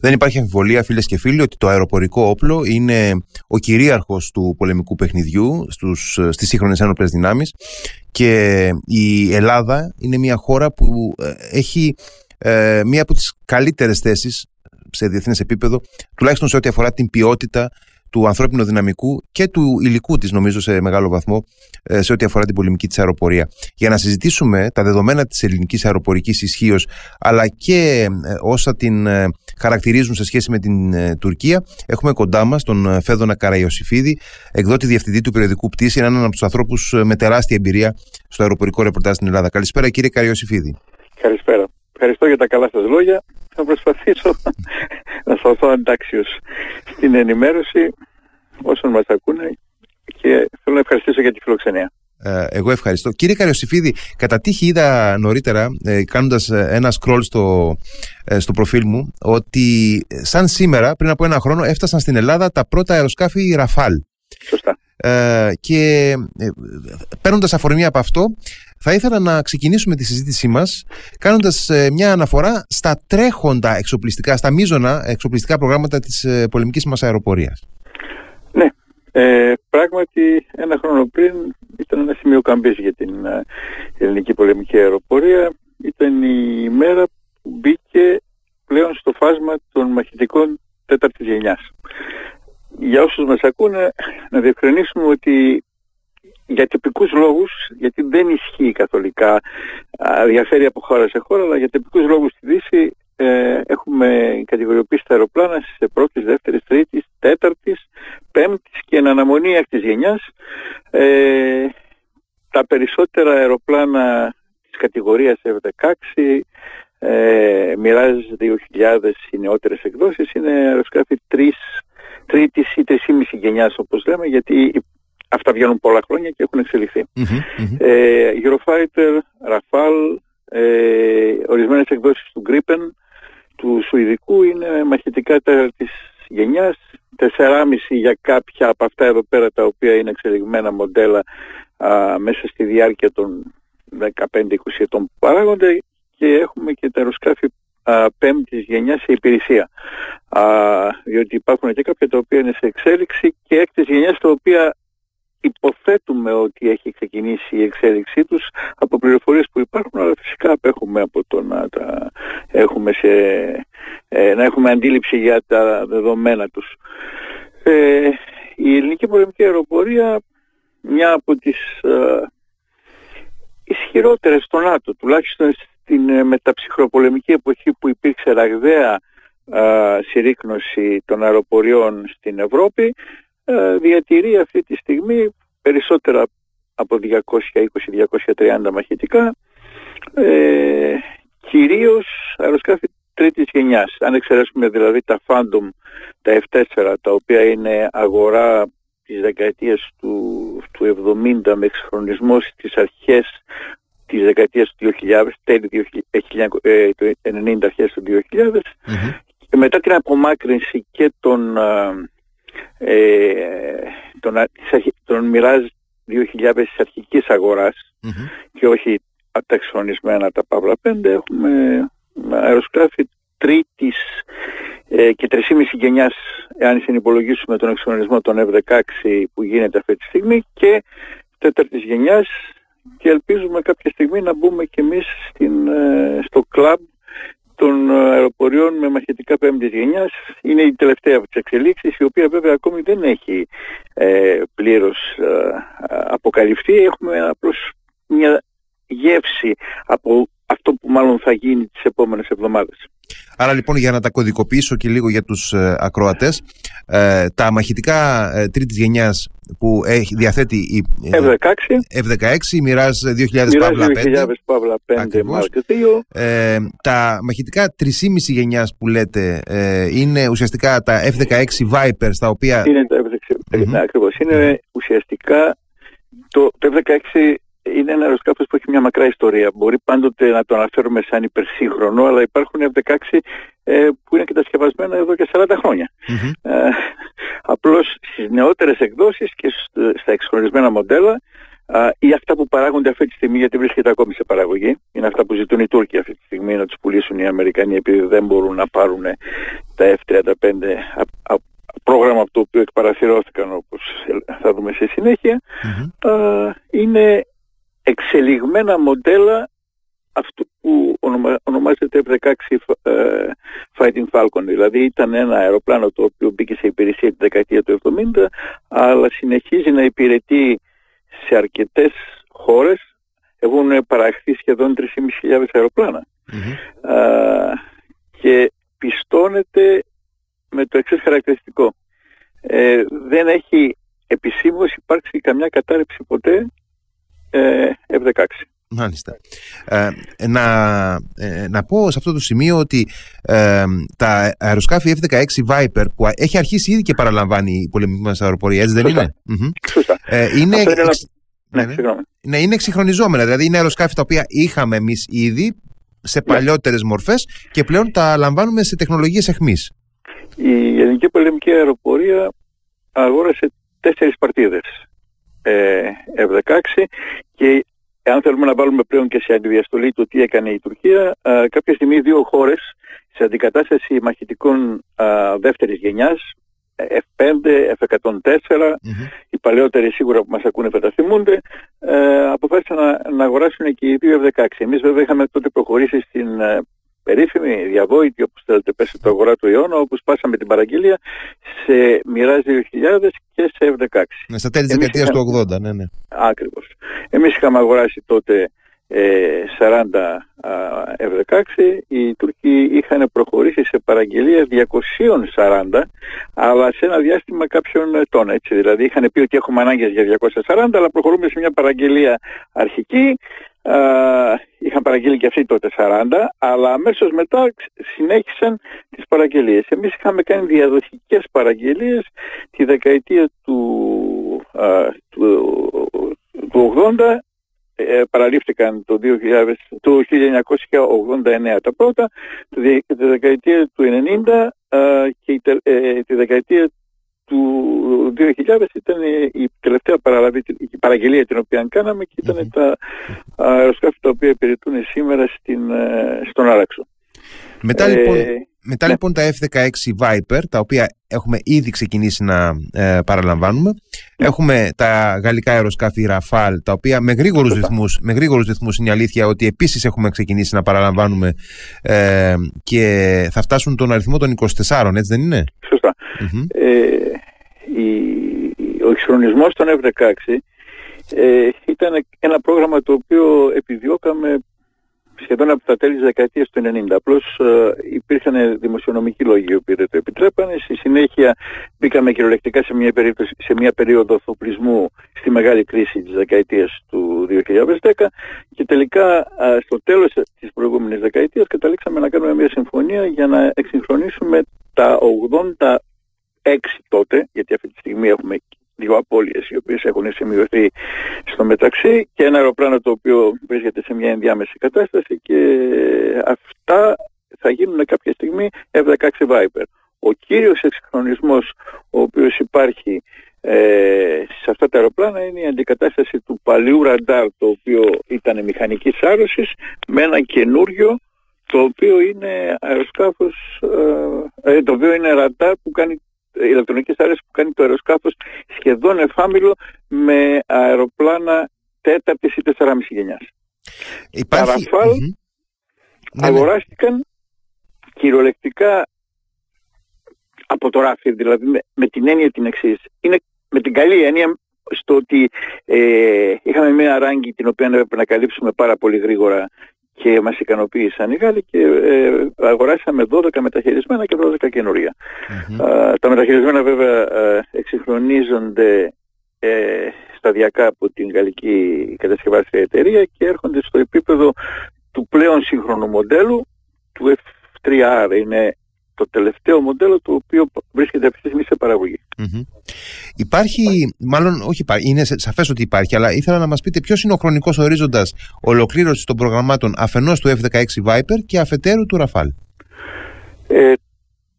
Δεν υπάρχει αμφιβολία, φίλες και φίλοι, ότι το αεροπορικό όπλο είναι ο κυρίαρχος του πολεμικού παιχνιδιού στις σύγχρονες ένοπλες δυνάμεις. Και η Ελλάδα είναι μια χώρα που ε, έχει ε, μία από τις καλύτερες θέσεις σε διεθνές επίπεδο, τουλάχιστον σε ό,τι αφορά την ποιότητα του ανθρώπινου δυναμικού και του υλικού της νομίζω σε μεγάλο βαθμό ε, σε ό,τι αφορά την πολεμική της αεροπορία. Για να συζητήσουμε τα δεδομένα της ελληνικής αεροπορικής ισχύως, αλλά και ε, όσα την ε, χαρακτηρίζουν σε σχέση με την Τουρκία έχουμε κοντά μας τον Φέδωνα Καραϊωσήφιδη εκδότη διευθυντή του περιοδικού Πτήση, έναν από τους ανθρώπους με τεράστια εμπειρία στο αεροπορικό ρεπορτάζ στην Ελλάδα. Καλησπέρα κύριε Καραϊωσήφιδη. Καλησπέρα. Ευχαριστώ για τα καλά σας λόγια. Θα προσπαθήσω να σταθώ αντάξιος στην ενημέρωση όσων μας ακούνε και θέλω να ευχαριστήσω για τη φιλοξενία. Ε, εγώ ευχαριστώ. Κύριε Καριοσυφίδη, κατά τύχη είδα νωρίτερα, ε, κάνοντας ε, ένα scroll στο, στο προφίλ μου, ότι σαν σήμερα, πριν από ένα χρόνο, έφτασαν στην Ελλάδα τα πρώτα αεροσκάφη Ραφάλ. Σωστά. Ε, και ε, παίρνοντας αφορμή από αυτό, θα ήθελα να ξεκινήσουμε τη συζήτησή μας κάνοντας ε, μια αναφορά στα τρέχοντα εξοπλιστικά, στα μείζωνα εξοπλιστικά προγράμματα της ε, πολεμικής μας αεροπορίας. Ναι, ε, πράγματι ένα χρόνο πριν ήταν ένα σημείο καμπής για την ε, ελληνική πολεμική αεροπορία. Ήταν η μέρα που μπήκε πλέον στο φάσμα των μαχητικών τέταρτης γενιάς. Για όσους μας ακούνε να διευκρινίσουμε ότι για τυπικούς λόγους, γιατί δεν ισχύει καθολικά, διαφέρει από χώρα σε χώρα, αλλά για τυπικούς λόγους στη Δύση ε, έχουμε κατηγοριοποιήσει τα αεροπλάνα σε πρώτης, δεύτερης, τρίτης, τέταρτης, πέμπτης και εν αναμονή έκτης γενιάς. Ε, τα περισσότερα αεροπλάνα της κατηγορίας F-16, ε, μοιράζει 2.000 οι νεότερες εκδόσεις, είναι αεροσκάφη 3, τρίτης ή 3,5 γενιάς όπως λέμε, γιατί Αυτά βγαίνουν πολλά χρόνια και έχουν εξελιχθεί. Ε, Eurofighter, Rafale, ε, ορισμένες εκδόσεις του Gripen, του Σουηδικού είναι μαχητικά τέταρτης γενιάς, 4,5 για κάποια από αυτά εδώ πέρα τα οποία είναι εξελιγμένα μοντέλα α, μέσα στη διάρκεια των 15-20 ετών που παράγονται και έχουμε και τα αεροσκάφη πέμπτης γενιάς σε υπηρεσία. Α, διότι υπάρχουν και κάποια τα οποία είναι σε εξέλιξη και έκτης γενιάς τα οποία υποθέτουμε ότι έχει ξεκινήσει η εξέλιξή τους από πληροφορίες που υπάρχουν, αλλά φυσικά απέχουμε από το να τα έχουμε σε, ε, να έχουμε αντίληψη για τα δεδομένα τους. Ε, η ελληνική πολεμική αεροπορία, μια από τις ε, ισχυρότερες στο ΝΑΤΟ, τουλάχιστον στην ε, μεταψυχροπολεμική εποχή που υπήρξε ραγδαία ε, συρρήκνωση των αεροποριών στην Ευρώπη, ε, διατηρεί αυτή τη στιγμή περισσότερα από 220-230 μαχητικά, ε, κυρίως αεροσκάφη τρίτης γενιάς. Αν εξαιρέσουμε δηλαδή τα Phantom, τα F4, τα οποία είναι αγορά της δεκαετίας του, του 70 με εξχρονισμό στις αρχές της δεκαετίας του 2000, τέλη του 90 αρχές του 2000 και μετά την απομάκρυνση και των ε, τον, τον μοιράζει 2.000 της αρχικής και όχι τα εξονισμένα τα Παύλα 5 έχουμε αεροσκάφη τρίτης ε, και 3,5 γενιάς εάν συνυπολογίσουμε τον εξονισμό των F-16 που γίνεται αυτή τη στιγμή και τέταρτης γενιάς και ελπίζουμε κάποια στιγμή να μπούμε και εμείς στην, ε, στο κλαμπ των αεροποριών με μαχητικά πέμπτης γενιάς είναι η τελευταία από τις εξελίξεις η οποία βέβαια ακόμη δεν έχει ε, πλήρως ε, αποκαλυφθεί έχουμε απλώς μια γεύση από αυτό που μάλλον θα γίνει τις επόμενες εβδομάδες. Άρα λοιπόν για να τα κωδικοποιήσω και λίγο για τους ε, ακροατές ε, τα μαχητικά ε, τρίτης γενιάς που έχει, διαθέτει η F-16, F-16 μοιράζει 2.000 Παύλα 5, 2.000 Παύλα 5 Mark 2. Ε, τα μαχητικά 3,5 γενιάς που λέτε ε, είναι ουσιαστικά τα F-16 Vipers τα οποία... Είναι τα F-16, mm-hmm. ακριβώς. Είναι ουσιαστικά το, το F-16 είναι ένα αεροσκάφος που έχει μια μακρά ιστορία. Μπορεί πάντοτε να το αναφέρουμε σαν υπερσύγχρονο, αλλά υπάρχουν F-16 ε, που είναι κατασκευασμένα εδώ και 40 χρόνια. Ε, απλώς στις νεότερες εκδόσεις και στα εξχρονισμένα μοντέλα ή αυτά που παράγονται αυτή τη στιγμή γιατί βρίσκεται ακόμη σε παραγωγή. Είναι αυτά που ζητούν οι Τούρκοι αυτή τη στιγμή να τους πουλήσουν οι Αμερικανοί επειδή δεν μπορούν να πάρουν τα F-35 πρόγραμμα από το οποίο εκπαραθυρώθηκαν όπως θα δούμε σε συνέχεια είναι εξελιγμένα μοντέλα αυτού που ονομάζεται F-16 ε, Fighting Falcon. Δηλαδή ήταν ένα αεροπλάνο το οποίο μπήκε σε υπηρεσία τη δεκαετία του 70 αλλά συνεχίζει να υπηρετεί σε αρκετές χώρες. Έχουν παραχθεί σχεδόν 3.500 αεροπλανα και πιστώνεται με το εξής χαρακτηριστικό. Ε, δεν έχει επισήμως υπάρξει καμιά κατάρρευση ποτέ ε, F-16. Μάλιστα. Ε, να, ε, να πω σε αυτό το σημείο ότι ε, τα αεροσκάφη F-16 Viper που έχει αρχίσει ήδη και παραλαμβάνει η πολεμική μας αεροπορία, έτσι δεν είναι; Σωστά. Ε, είναι, εξ... ναι, ναι, ναι, είναι εξυγχρονιζόμενα, δηλαδή είναι αεροσκάφη τα οποία είχαμε εμείς ήδη σε ναι. παλιότερες μορφές και πλέον τα λαμβάνουμε σε τεχνολογίες εχμής. Η ελληνική πολεμική αεροπορία αγόρασε τέσσερις παρτίδες ε, F-16 και αν θέλουμε να βάλουμε πλέον και σε αντιδιαστολή το τι έκανε η Τουρκία, α, κάποια στιγμή δύο χώρες σε αντικατάσταση μαχητικών α, δεύτερης γενιάς, F5, F104, οι παλαιότεροι σίγουρα που μας ακούνε θα τα θυμούνται, ε, αποφάσισαν να, να αγοράσουν και οι δύο F16. Εμείς βέβαια είχαμε τότε προχωρήσει στην ε, περίφημη, διαβόητη, όπως θέλετε πέσει το αγορά του αιώνα, όπου σπάσαμε την παραγγελία σε Mirage 2000 και σε F-16. Ναι, στα τέλη της δεκαετίας του 80, ναι, ναι. Ακριβώς. Εμείς είχαμε αγοράσει τότε ε, 40 F-16, οι Τούρκοι είχαν προχωρήσει σε παραγγελία 240, αλλά σε ένα διάστημα κάποιων ετών, έτσι. Δηλαδή είχαν πει ότι έχουμε ανάγκες για 240, αλλά προχωρούμε σε μια παραγγελία αρχική, είχαν παραγγείλει και αυτοί τότε 40, αλλά αμέσως μετά συνέχισαν τις παραγγελίες. Εμείς είχαμε κάνει διαδοχικές παραγγελίες τη δεκαετία του, του, του 80 ε, παραλήφθηκαν το, 2000, το 1989 τα πρώτα, τη, δεκαετία του 90 ε, και ε, τη δεκαετία του 2000 ήταν η τελευταία παραλαβή, η παραγγελία την οποία κάναμε και ηταν τα αεροσκάφη τα οποία υπηρετούν σήμερα στην, ε, στον Άραξο. Μετά, ε, λοιπόν, μετά ναι. λοιπόν τα F-16 Viper, τα οποία έχουμε ήδη ξεκινήσει να ε, παραλαμβάνουμε, ναι. έχουμε τα γαλλικά αεροσκάφη Rafale, τα οποία με γρήγορους, ρυθμούς, με γρήγορους ρυθμούς είναι η αλήθεια ότι επίσης έχουμε ξεκινήσει να παραλαμβάνουμε ε, και θα φτάσουν τον αριθμό των 24, έτσι δεν είναι; Σωστά. Ε, η, ο εξχρονισμός των F-16 ε, ήταν ένα πρόγραμμα το οποίο επιδιώκαμε σχεδόν από τα τέλη της δεκαετίας του 90. Απλώς ε, υπήρχαν δημοσιονομικοί λόγοι οι οποίοι δεν το επιτρέπανε. Στη συνέχεια μπήκαμε κυριολεκτικά σε μια, περίπτωση, σε μια περίοδο αφοπλισμού στη μεγάλη κρίση της δεκαετίας του 2010 και τελικά στο τέλος της προηγούμενης δεκαετίας καταλήξαμε να κάνουμε μια συμφωνία για να εξυγχρονίσουμε τα 86 τότε, γιατί αυτή τη στιγμή έχουμε δύο απώλειες οι οποίες έχουν σημειωθεί στο μεταξύ και ένα αεροπλάνο το οποίο βρίσκεται σε μια ενδιάμεση κατάσταση και αυτά θα γίνουν κάποια στιγμή F-16 Viper. Ο κύριος εξυγχρονισμός ο οποίος υπάρχει ε, σε αυτά τα αεροπλάνα είναι η αντικατάσταση του παλιού ραντάρ το οποίο ήταν μηχανικής άρρωσης με ένα καινούριο το οποίο είναι αεροσκάφος, ε, ε το οποίο είναι ραντάρ που κάνει ηλεκτρονικές άρες που κάνει το αεροσκάφος σχεδόν εφάμιλο με αεροπλάνα τέταρτης ή 4,5 γενιάς. Υπάρχει... Τα Ραφάλ mm-hmm. αγοράστηκαν κυριολεκτικά από το ράφι, δηλαδή με, με την έννοια την εξής. Είναι με την καλή έννοια στο ότι ε, είχαμε μια αράγκη την οποία έπρεπε να καλύψουμε πάρα πολύ γρήγορα και μας ικανοποίησαν οι Γάλλοι και ε, αγοράσαμε 12 μεταχειρισμένα και 12 καινούρια. τα μεταχειρισμένα βέβαια ε, εξυγχρονίζονται ε, σταδιακά από την γαλλική κατασκευάστρια εταιρεία και έρχονται στο επίπεδο του πλέον σύγχρονου μοντέλου του F3R. Είναι το τελευταίο μοντέλο το οποίο βρίσκεται αυτή τη στιγμή σε παραγωγή. Υπάρχει, μάλλον όχι υπάρχει, είναι σαφές ότι υπάρχει, αλλά ήθελα να μας πείτε ποιος είναι ο χρονικός ορίζοντας ολοκλήρωσης των προγραμμάτων αφενός του F-16 Viper και αφετέρου του Rafale; Ε,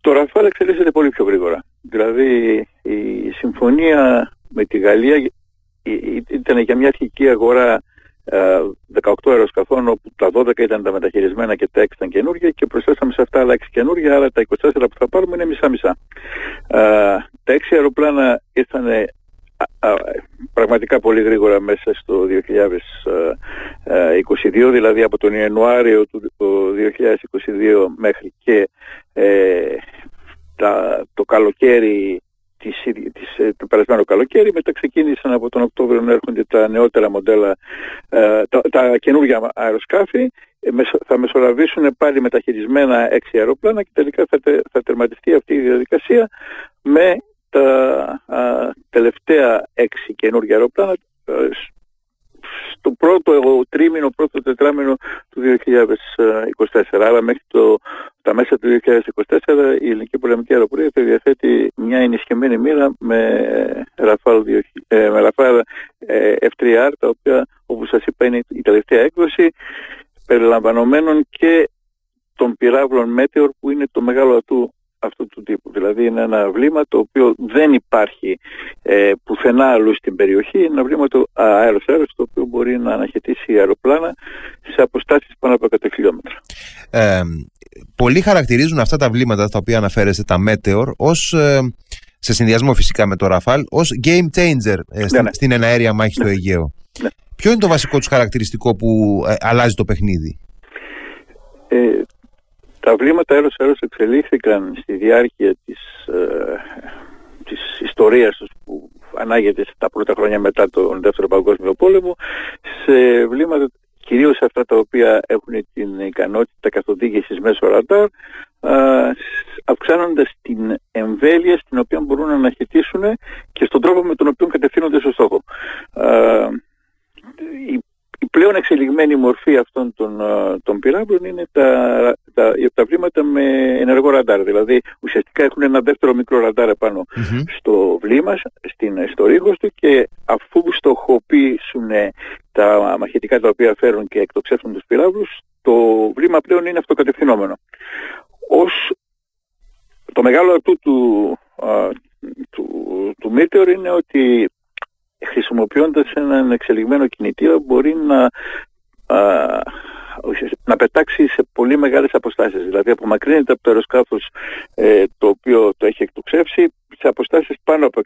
το Rafale εξελίσσεται πολύ πιο γρήγορα. Δηλαδή η συμφωνία με τη Γαλλία ήταν για μια αρχική αγορά 18 αεροσκαφών όπου τα 12 ήταν τα μεταχειρισμένα και τα 6 ήταν καινούργια και προσθέσαμε σε αυτά άλλα 6 καινούργια, άρα τα 24 που θα πάρουμε είναι μισά-μισά. Τα 6 αεροπλάνα ήρθαν πραγματικά πολύ γρήγορα μέσα στο 2022, δηλαδή από τον Ιανουάριο του 2022 μέχρι και ε, τα, το καλοκαίρι της, της, ε, το περασμένο καλοκαίρι, μετά ξεκίνησαν από τον Οκτώβριο να έρχονται τα νεότερα μοντέλα, ε, τα, τα καινούργια αεροσκάφη, ε, θα μεσολαβήσουν πάλι μεταχειρισμένα έξι αεροπλάνα και τελικά θα, θα τερματιστεί αυτή η διαδικασία με τα τελευταία έξι καινούργια αεροπλάνα στο πρώτο τρίμηνο, πρώτο τετράμινο του 2024. Άρα μέχρι το, τα μέσα του 2024 η ελληνική πολεμική αεροπορία θα διαθέτει μια ενισχυμένη μοίρα με Rafale, ε, με Rafale ε, F3R, τα οποία όπως σας είπα είναι η τελευταία έκδοση, περιλαμβανομένων και των πυράβλων Meteor που είναι το μεγάλο ατού αυτού του τύπου. Δηλαδή είναι ένα βλήμα το οποίο δεν υπάρχει ε, πουθενά αλλού στην περιοχή. Είναι ένα βλήμα το αέρος αέρος το οποίο μπορεί να αναχαιτήσει αεροπλάνα σε αποστάσεις πάνω από 100 χιλιόμετρα. Ε, πολλοί χαρακτηρίζουν αυτά τα βλήματα τα οποία αναφέρεστε, τα Meteor, ως, ε, σε συνδυασμό φυσικά με το Rafale, ως game changer ε, στην, ναι, ναι. στην εναέρια μάχη στο ναι. Αιγαίο. Ναι. Ποιο είναι το βασικό τους χαρακτηριστικό που ε, αλλάζει το παιχνίδι; Ε, τα βλήματα έρος έρος εξελίχθηκαν στη διάρκεια της, ε, της ιστορίας τους που ανάγεται στα πρώτα χρόνια μετά τον Δεύτερο Παγκόσμιο Πόλεμο. Σε βλήματα κυρίως αυτά τα οποία έχουν την ικανότητα καθοδήγησης μέσω ραντάρ αυξάνοντας την εμβέλεια στην οποία μπορούν να αναχαιτήσουν και στον τρόπο με τον οποίο κατευθύνονται στο στόχο. Η πλέον εξελιγμένη μορφή αυτών των, ε, των πυράβλων είναι τα, τα, τα βλήματα με ενεργό ραντάρ. Δηλαδή ουσιαστικά έχουν ένα δεύτερο μικρό ραντάρ στο βλήμα, στην, στο ρίγος του και αφού στοχοποιήσουν τα μαχητικά τα οποία φέρουν και εκτοξεύουν τους πυράβλους, το βλήμα πλέον είναι αυτοκατευθυνόμενο. Ως το μεγάλο ατού του, του, του Meteor είναι ότι χρησιμοποιώντας έναν εξελιγμένο κινητήρα μπορεί να, να πετάξει σε πολύ μεγάλες αποστάσεις. Δηλαδή απομακρύνεται από το αεροσκάφος ε, το οποίο το έχει εκτοξεύσει σε αποστάσεις πάνω από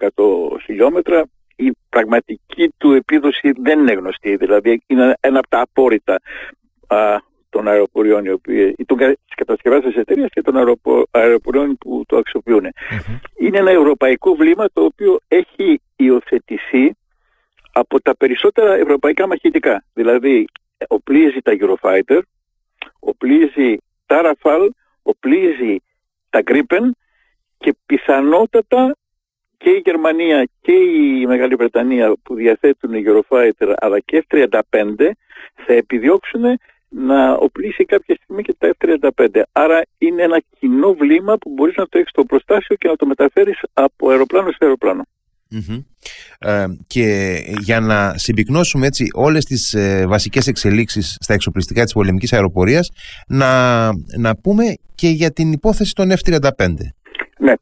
100 χιλιόμετρα. Η πραγματική του επίδοση δεν είναι γνωστή, δηλαδή είναι ένα από τα απόρριτα α, των αεροποριών, ή των κατασκευάσεων της εταιρείας και των αεροποριών που το αξιοποιούν. Είναι ένα ευρωπαϊκό βλήμα το οποίο έχει υιοθετηθεί από τα περισσότερα ευρωπαϊκά μαχητικά. Δηλαδή, οπλίζει τα Eurofighter, οπλίζει τα Rafale, οπλίζει τα Gripen και πιθανότατα και η Γερμανία και η Μεγάλη Βρετανία που διαθέτουν Eurofighter αλλά και F-35 θα επιδιώξουν να οπλίσει κάποια στιγμή και τα F-35. Άρα είναι ένα κοινό βλήμα που μπορείς να το έχεις στο προστάσιο και να το μεταφέρεις από αεροπλάνο σε αεροπλάνο. Ε, και για να συμπυκνώσουμε έτσι όλες τις ε, βασικές εξελίξεις στα εξοπλιστικά της πολεμικής αεροπορίας να, να πούμε και για την υπόθεση των F-35. Ναι,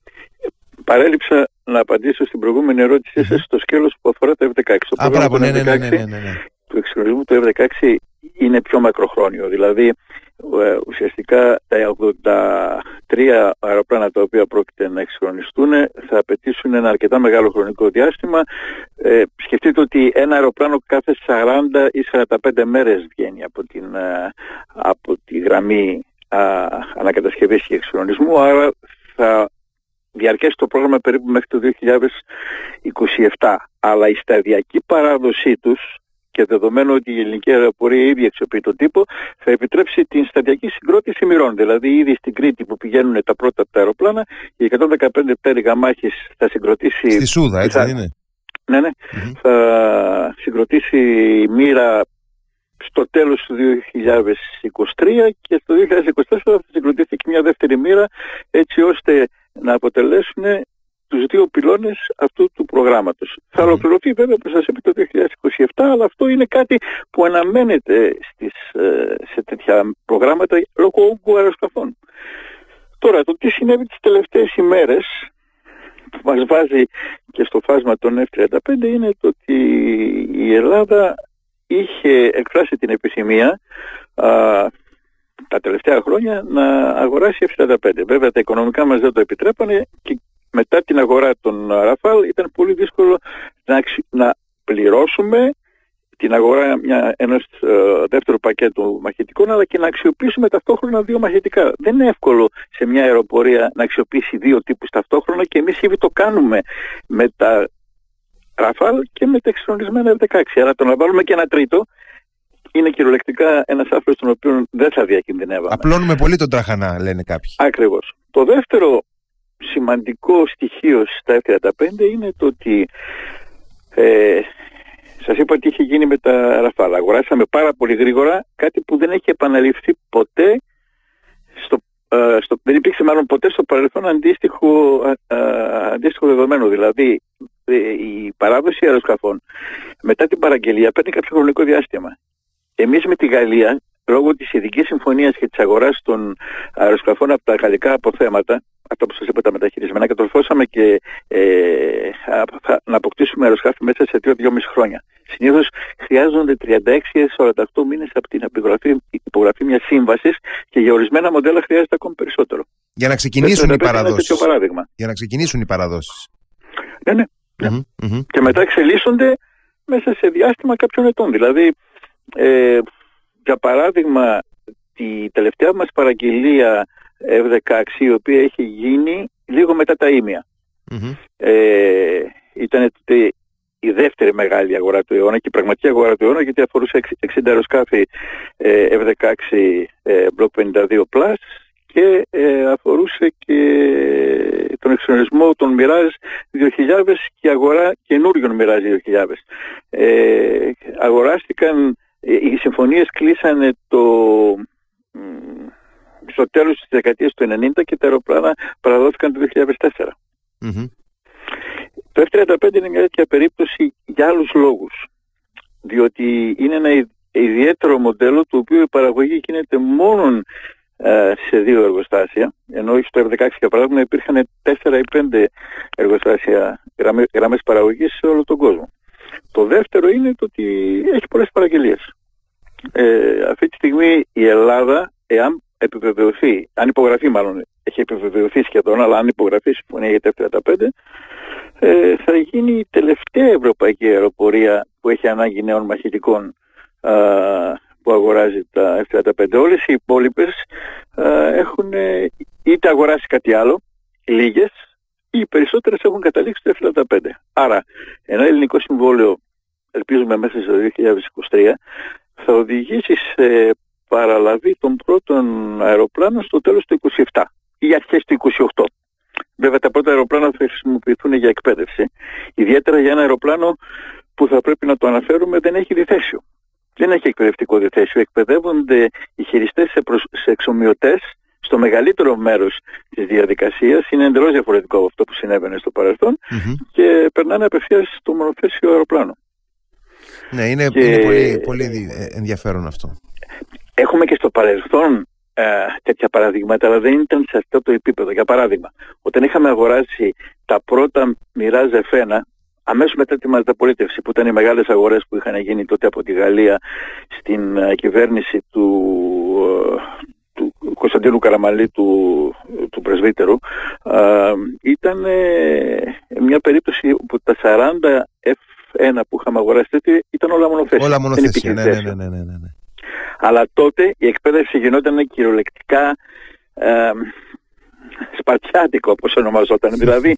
παρέλειψα να απαντήσω στην προηγούμενη ερώτησή σας στο σκέλος που αφορά το F-16. Α, μπράβο, ναι, ναι, ναι, ναι, ναι, ναι. Του εξοπλισμού του F-16 είναι πιο μακροχρόνιο. Δηλαδή ε, ουσιαστικά τα 83 αεροπλάνα τα οποία πρόκειται να εξυγχρονιστούν θα απαιτήσουν ένα αρκετά μεγάλο χρονικό διάστημα. Ε, σκεφτείτε ότι ένα αεροπλάνο κάθε 40 ή 45 μέρες βγαίνει από, την, ε, από τη γραμμή α, ανακατασκευής και εξυγχρονισμού, άρα θα διαρκέσει το πρόγραμμα περίπου μέχρι το 2027. Αλλά η σταδιακή παράδοσή τους και δεδομένου ότι η ελληνική αεροπορία ήδη αξιοποιεί τον τύπο, θα επιτρέψει την σταδιακή συγκρότηση μοιρών. Δηλαδή, ήδη στην Κρήτη που πηγαίνουν τα πρώτα από τα αεροπλάνα, η 115 πτέρυγα μάχη θα συγκροτήσει. Στη Σούδα, έτσι δεν είναι. Ναι, ναι. Θα συγκροτήσει μοίρα στο τέλος του 2023 και στο 2024 θα συγκροτήσει και μια δεύτερη μοίρα έτσι ώστε να αποτελέσουν τους δύο πυλώνες αυτού του προγράμματος. Θα ολοκληρωθεί βέβαια όπως σας είπε το 2027 αλλά αυτό είναι κάτι που αναμένεται στις, ε, σε τέτοια προγράμματα λόγω όγκου αεροσκαφών. Τώρα το τι συνέβη τις τελευταίες ημέρες που μας βάζει και στο φάσμα των F-35 είναι το ότι η Ελλάδα είχε εκφράσει την επιθυμία α, τα τελευταία χρόνια να αγοράσει F-35. Βέβαια τα οικονομικά μας δεν το επιτρέπανε και μετά την αγορά των Ραφάλ ήταν πολύ δύσκολο να, να πληρώσουμε την αγορά μια, ενός ε, δεύτερου πακέτου μαχητικών αλλά και να αξιοποιήσουμε ταυτόχρονα δύο μαχητικά. Δεν είναι εύκολο σε μια αεροπορία να αξιοποιήσει δύο τύπους ταυτόχρονα και εμείς ήδη το κάνουμε με τα Ραφάλ και με τα εξυγχρονισμένα F-16. Αλλά το να βάλουμε και ένα τρίτο είναι κυριολεκτικά ένας άνθρωπος τον οποίο δεν θα διακινδυνεύαμε. Απλώνουμε πολύ τον τραχανά λένε κάποιοι. Ακριβώς. Το δεύτερο σημαντικό στοιχείο στα F-35 είναι το ότι ε, σας είπα ότι είχε γίνει με τα Ραφάλ. Αγοράσαμε πάρα πολύ γρήγορα κάτι που δεν έχει επαναληφθεί ποτέ στο, ε, στο, δεν υπήρξε μάλλον ποτέ στο παρελθόν αντίστοιχο, ε, αντίστοιχο δεδομένο. Δηλαδή ε, η παράδοση αεροσκαφών μετά την παραγγελία παίρνει κάποιο χρονικό διάστημα. Εμείς με τη Γαλλία λόγω της ειδικής συμφωνίας και της αγοράς των αεροσκαφών από τα γαλλικά αποθέματα αυτό που σας είπα τα μεταχειρισμένα, κατορθώσαμε και ε, να αποκτήσουμε αεροσκάφη μέσα σε 2-2,5 χρόνια. Συνήθως χρειάζονται 36 48 μήνες από την υπογραφή, υπογραφή μιας σύμβασης και για ορισμένα μοντέλα χρειάζεται ακόμη περισσότερο. Για να ξεκινήσουν οι παραδόσεις. Για να ξεκινήσουν οι παραδόσεις. Ναι, ναι. ναι. Και μετά εξελίσσονται μέσα σε διάστημα κάποιων ετών. Δηλαδή, ε, για παράδειγμα, τη τελευταία μας παραγγελία F-16 η οποία έχει γίνει λίγο μετά τα ίμια. Ε, ήταν η δεύτερη μεγάλη αγορά του αιώνα και η πραγματική αγορά του αιώνα γιατί αφορούσε 60 αεροσκάφη ε, F-16 ε, Block 52 Plus και ε, αφορούσε και τον εξορισμό των Mirage 2000 και αγορά καινούριων Mirage 2000. Ε, αγοράστηκαν, οι συμφωνίες κλείσανε το στο τέλος της δεκαετίας του 90 και τα αεροπλάνα παραδόθηκαν το 2004. mm Το F-35 είναι μια τέτοια περίπτωση για άλλους λόγους. Διότι είναι ένα ιδιαίτερο μοντέλο το οποίο η παραγωγή γίνεται μόνο ε, σε δύο εργοστάσια, ενώ στο F-16 για παράδειγμα υπήρχαν 4 ή 5 εργοστάσια γραμμές, γραμμές παραγωγής σε όλο τον κόσμο. Το δεύτερο είναι το ότι έχει πολλές παραγγελίες. Ε, αυτή τη στιγμή η Ελλάδα, εάν επιβεβαιωθεί, αν υπογραφεί μάλλον, έχει επιβεβαιωθεί σχεδόν, αλλά αν υπογραφεί η συμφωνία για τα F-35, ε, θα γίνει η τελευταία ευρωπαϊκή αεροπορία που έχει ανάγκη νέων μαχητικών α, που αγοράζει τα F-35. Όλες οι υπόλοιπες α, έχουν είτε αγοράσει κάτι άλλο, λίγες, ή οι περισσότερες έχουν καταλήξει το F-35. Άρα, ένα ελληνικό συμβόλαιο, ελπίζουμε μέσα στο 2023, θα οδηγήσει σε παραλαβή των πρώτων αεροπλάνων στο τέλος του 27 ή αρχές του 28. Βέβαια τα πρώτα αεροπλάνα θα χρησιμοποιηθούν για εκπαίδευση. Ιδιαίτερα για ένα αεροπλάνο που θα πρέπει να το αναφέρουμε δεν έχει διθέσιο. Δεν έχει εκπαιδευτικό διθέσιο. Εκπαιδεύονται οι χειριστές σε, προσ... σε εξομοιωτές στο μεγαλύτερο μέρος της διαδικασίας. Είναι εντελώς διαφορετικό από αυτό που συνέβαινε στο παρελθον και περνάνε απευθείας στο μονοθέσιο αεροπλάνο. Ναι, είναι, είναι πολύ, πολύ ενδιαφέρον αυτό. Έχουμε και στο παρελθόν ε, τέτοια παραδείγματα, αλλά δεν ήταν σε αυτό το επίπεδο. Για παράδειγμα, όταν είχαμε αγοράσει τα πρώτα Mirage F1, αμέσως μετά τη μεταπολίτευση, που ήταν οι μεγάλες αγορές που είχαν γίνει τότε από τη Γαλλία στην ε, κυβέρνηση του, ε, του Κωνσταντίνου Καραμαλή του, του πρεσβύτερου, ε, ήταν μια περίπτωση που τα 40 F1 που είχαμε αγοράσει τότε ήταν όλα μονοθέσια. Όλα μονοθέσια, ναι, ναι, ναι, ναι, ναι. Ναι. Αλλά τότε η εκπαίδευση γινόταν κυριολεκτικά ε, σπαρτιάτικο όπως ονομαζόταν. δηλαδή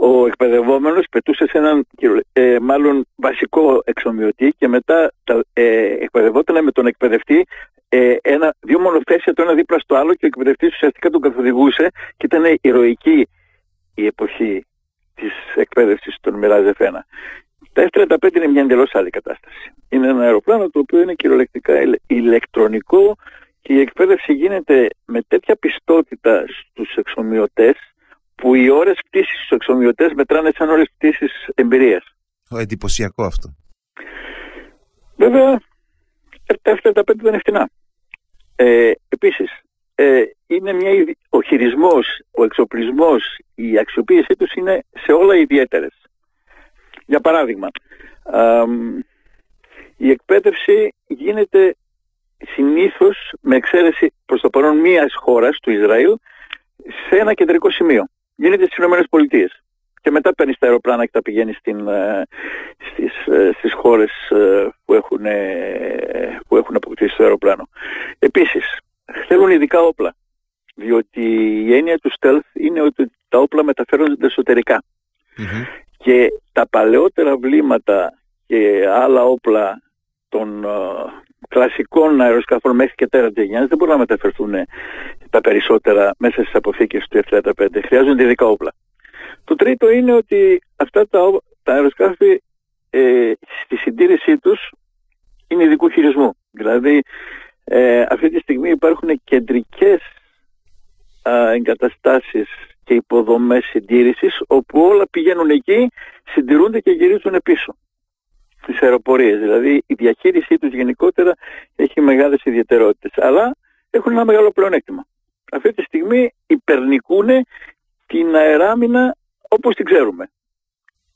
ο εκπαιδευόμενος πετούσε σε έναν ε, μάλλον βασικό εξομοιωτή και μετά τα, ε, εκπαιδευόταν με τον εκπαιδευτή ε, ένα, δύο μονοθέσια το ένα δίπλα στο άλλο και ο εκπαιδευτής ουσιαστικά τον καθοδηγούσε και ήταν ηρωική η εποχή της εκπαίδευσης των Μοιράζεφένα. Τα F-35 είναι μια εντελώς άλλη κατάσταση. Είναι ένα αεροπλάνο το οποίο είναι κυριολεκτικά ηλεκτρονικό και η εκπαίδευση γίνεται με τέτοια πιστότητα στους εξομοιωτές που οι ώρες πτήσης στους εξομοιωτές μετράνε σαν ώρες πτήσης εμπειρίας. Ο εντυπωσιακό αυτό. Βέβαια, τα F-35 δεν είναι φτηνά. Ε, επίσης, ε, είναι μια, ο χειρισμός, ο εξοπλισμός, η αξιοποίησή τους είναι σε όλα ιδιαίτερες. Για παράδειγμα, η εκπαίδευση γίνεται συνήθως με εξαίρεση προς το παρόν μίας χώρας του Ισραήλ σε ένα κεντρικό σημείο. Γίνεται στις Ηνωμένες Πολιτείες και μετά παίρνεις τα αεροπλάνα και τα πηγαίνεις στην, ε, στις, ε, στις χώρες ε, που έχουν, που έχουν αποκτήσει το αεροπλάνο. Επίσης, θέλουν ειδικά όπλα, διότι η έννοια του stealth είναι ότι τα όπλα μεταφέρονται Και τα παλαιότερα βλήματα και άλλα όπλα των κλασικών αεροσκαφών μέχρι και τέταρτη γενιάς δεν μπορούν να μεταφερθούν τα περισσότερα μέσα στις αποθήκες του F-35. Χρειάζονται ειδικά όπλα. Το τρίτο είναι ότι αυτά τα, τα αεροσκάφη ε, στη συντήρησή τους είναι ειδικού χειρισμού. Δηλαδή ε, αυτή τη στιγμή υπάρχουν κεντρικές α, εγκαταστάσεις και υποδομές συντήρησης όπου όλα πηγαίνουν εκεί, συντηρούνται και γυρίζουν πίσω στις αεροπορίες. Δηλαδή η διαχείρισή τους γενικότερα έχει μεγάλες ιδιαιτερότητες. Αλλά έχουν ένα μεγάλο πλεονέκτημα. Αυτή τη στιγμή υπερνικούν την αεράμινα όπως την ξέρουμε.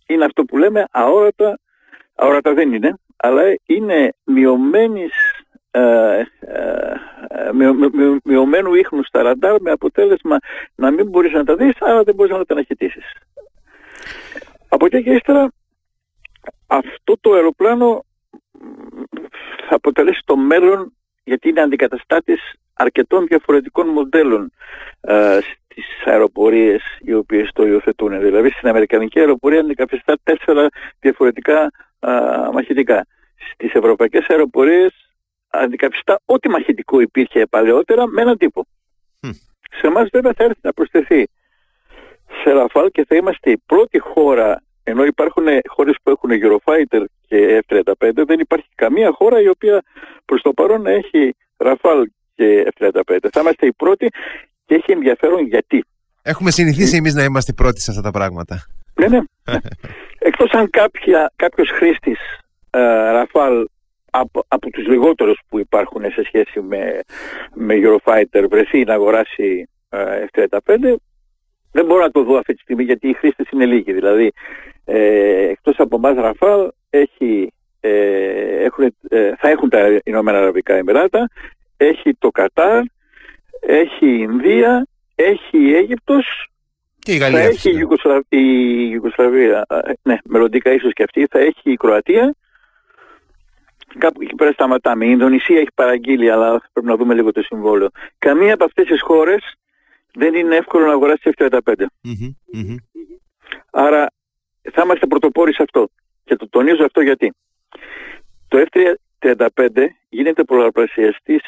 Είναι αυτό που λέμε αόρατα, αόρατα δεν είναι, αλλά είναι μειωμένης ε, ε, μειωμένου ίχνους στα ραντάρ με αποτέλεσμα να μην μπορείς να τα δεις, άρα δεν μπορείς να τα αναχαιτήσεις. Από εκεί και ύστερα αυτό το αεροπλάνο θα αποτελέσει το μέλλον γιατί είναι αντικαταστάτης αρκετών διαφορετικών μοντέλων ε, στις αεροπορίες οι οποίες το υιοθετούν. Δηλαδή στην Αμερικανική αεροπορία αντικαθιστά τέσσερα διαφορετικά μαχητικά. Στις ευρωπαϊκές αεροπορίες αντικαθιστά ό,τι μαχητικό υπήρχε παλαιότερα με έναν τύπο. Σε εμάς βέβαια θα έρθει να προσθεθεί σε Ραφάλ και θα είμαστε η πρώτη χώρα ενώ υπάρχουν χώρες που έχουν Eurofighter και F-35 δεν υπάρχει καμία χώρα η οποία προς το παρόν έχει Ραφάλ και F-35. Θα είμαστε οι πρώτοι και έχει ενδιαφέρον γιατί. Έχουμε συνηθίσει εμείς να είμαστε πρώτοι σε αυτά τα πράγματα. Ναι, ναι. Εκτός αν κάποια, κάποιος χρήστης ε, Ραφάλ από, από τους λιγότερους που υπάρχουν σε σχέση με, με Eurofighter βρεθεί να αγοράσει ε, F-35 δεν μπορώ να το δω αυτή τη στιγμή γιατί οι χρήστες είναι λίγοι. Δηλαδή ε, εκτός από εμάς Ραφάλ έχει, ε, έχουν, ε, θα έχουν τα Ηνωμένα Αραβικά Εμμυράτα, έχει το Κατάρ, έχει η Ινδία, έχει η Αίγυπτος και η Γαλλία. Θα έχει η, Ιουγκοσλαβία, ναι, μελλοντικά ίσως και αυτή, θα έχει η Κροατία. Κάπου εκεί πέρα σταματάμε. Η Ινδονησία έχει παραγγείλει, αλλά πρέπει να δούμε λίγο το συμβόλαιο. Καμία από αυτές τις χώρες δεν είναι εύκολο να αγοράσει F-35. mm Άρα θα είμαστε πρωτοπόροι σε αυτό. Και το τονίζω αυτό γιατί. Το F-35 γίνεται πολλαπλασιαστής